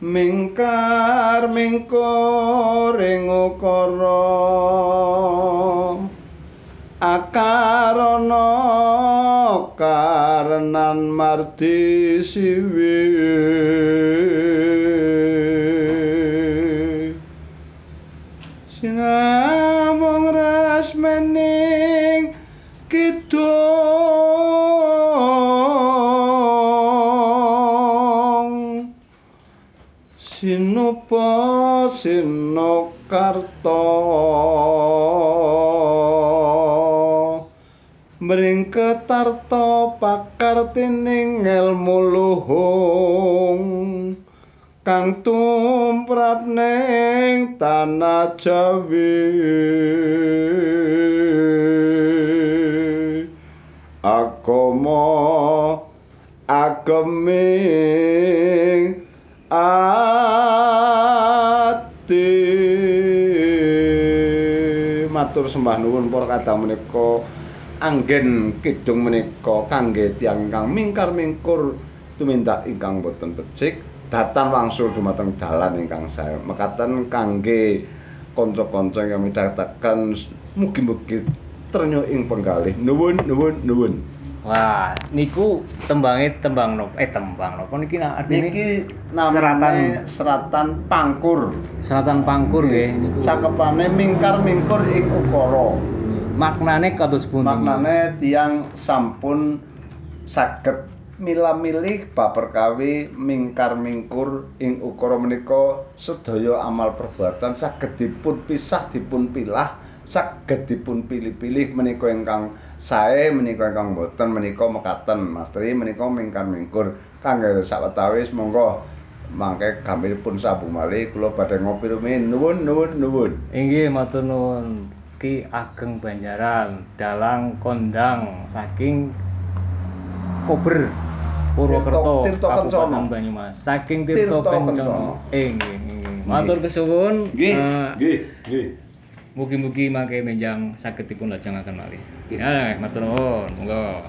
mingkar mingkur ing ukara. Akarana karenan mardi siwi. Sinamung rasmening kidung sinupa sinokarta mring ketarta pakartining ilmu luhung. Kang tumrap ning tanah Jawi. Agama ageming ati matur sembah nuwun para kadang menika. Anggen kidung menika kangge tiyang ingkang mingkar mingkur tumindak ingkang boten becik. Datan wangsul dumateng dalan ingkang sae mekaten kangge kanca-kanca ingkang midhangetaken mugi-mugi trenyo ing penggalih. Nuwun nuwun nuwun Wah, niku tembange tembang nopo? Eh tembang nopo niki artine niki seratan namane seratan pangkur selatan pangkur nggih niku. cakepane mingkar mingkur ing ukara Maknane kados pundi? maknane tiang sampun saged mila-milih bab perkawi mingkar mingkur ing ukara menika sedaya amal perbuatan saged dipun pisah dipun pilah saged dipun pilih-pilih menika ingkang sae menika ingkang boten menika mekaten Mas Tri menika mingkar mingkur kangge sawetawis monggo mangke gampilipun sabung malih kula badhe ngopi rumiyin nuwun nuwun nuwun Inggih matur nuwun. Ki Ageng Banjaran, dalang kondang saking Kober Purwokerto. Kabupaten Banyumas. Saking Kencana. Kencana. Inggih, inggih. Matur kesuwun. nggih eh, nggih nggih Mugi-mugi mangke menjang saged dipun lajengaken malih. Nggih. Eh, matur nuwun. Monggo.